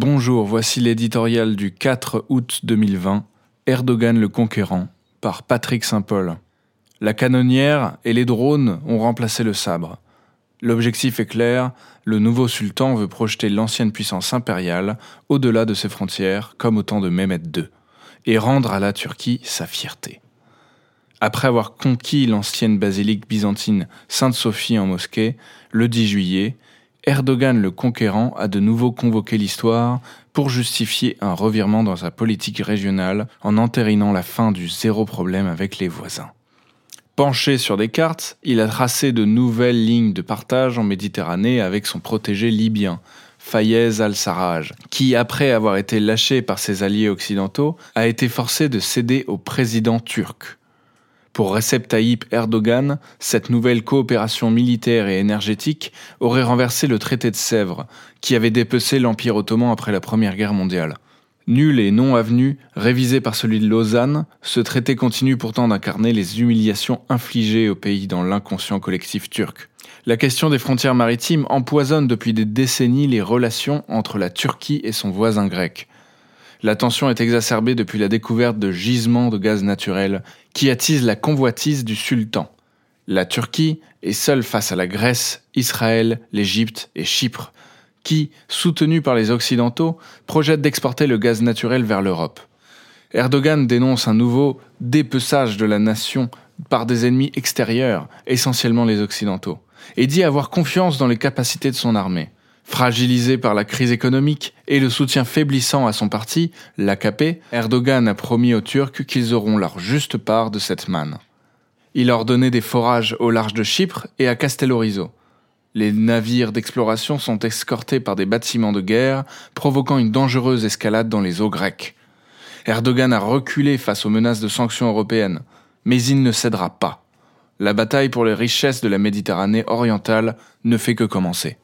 Bonjour, voici l'éditorial du 4 août 2020, Erdogan le conquérant, par Patrick Saint-Paul. La canonnière et les drones ont remplacé le sabre. L'objectif est clair, le nouveau sultan veut projeter l'ancienne puissance impériale au-delà de ses frontières, comme au temps de Mehmet II, et rendre à la Turquie sa fierté. Après avoir conquis l'ancienne basilique byzantine Sainte-Sophie en mosquée, le 10 juillet, Erdogan le conquérant a de nouveau convoqué l'histoire pour justifier un revirement dans sa politique régionale en entérinant la fin du zéro problème avec les voisins. Penché sur des cartes, il a tracé de nouvelles lignes de partage en Méditerranée avec son protégé libyen, Fayez al-Sarraj, qui, après avoir été lâché par ses alliés occidentaux, a été forcé de céder au président turc. Pour Recep Tayyip Erdogan, cette nouvelle coopération militaire et énergétique aurait renversé le traité de Sèvres, qui avait dépecé l'Empire ottoman après la Première Guerre mondiale. Nul et non avenu, révisé par celui de Lausanne, ce traité continue pourtant d'incarner les humiliations infligées au pays dans l'inconscient collectif turc. La question des frontières maritimes empoisonne depuis des décennies les relations entre la Turquie et son voisin grec. La tension est exacerbée depuis la découverte de gisements de gaz naturel qui attisent la convoitise du sultan. La Turquie est seule face à la Grèce, Israël, l'Égypte et Chypre, qui, soutenus par les Occidentaux, projettent d'exporter le gaz naturel vers l'Europe. Erdogan dénonce un nouveau dépeçage de la nation par des ennemis extérieurs, essentiellement les Occidentaux, et dit avoir confiance dans les capacités de son armée. Fragilisé par la crise économique et le soutien faiblissant à son parti, l'AKP, Erdogan a promis aux Turcs qu'ils auront leur juste part de cette manne. Il a ordonné des forages au large de Chypre et à Castellorizo. Les navires d'exploration sont escortés par des bâtiments de guerre, provoquant une dangereuse escalade dans les eaux grecques. Erdogan a reculé face aux menaces de sanctions européennes, mais il ne cédera pas. La bataille pour les richesses de la Méditerranée orientale ne fait que commencer.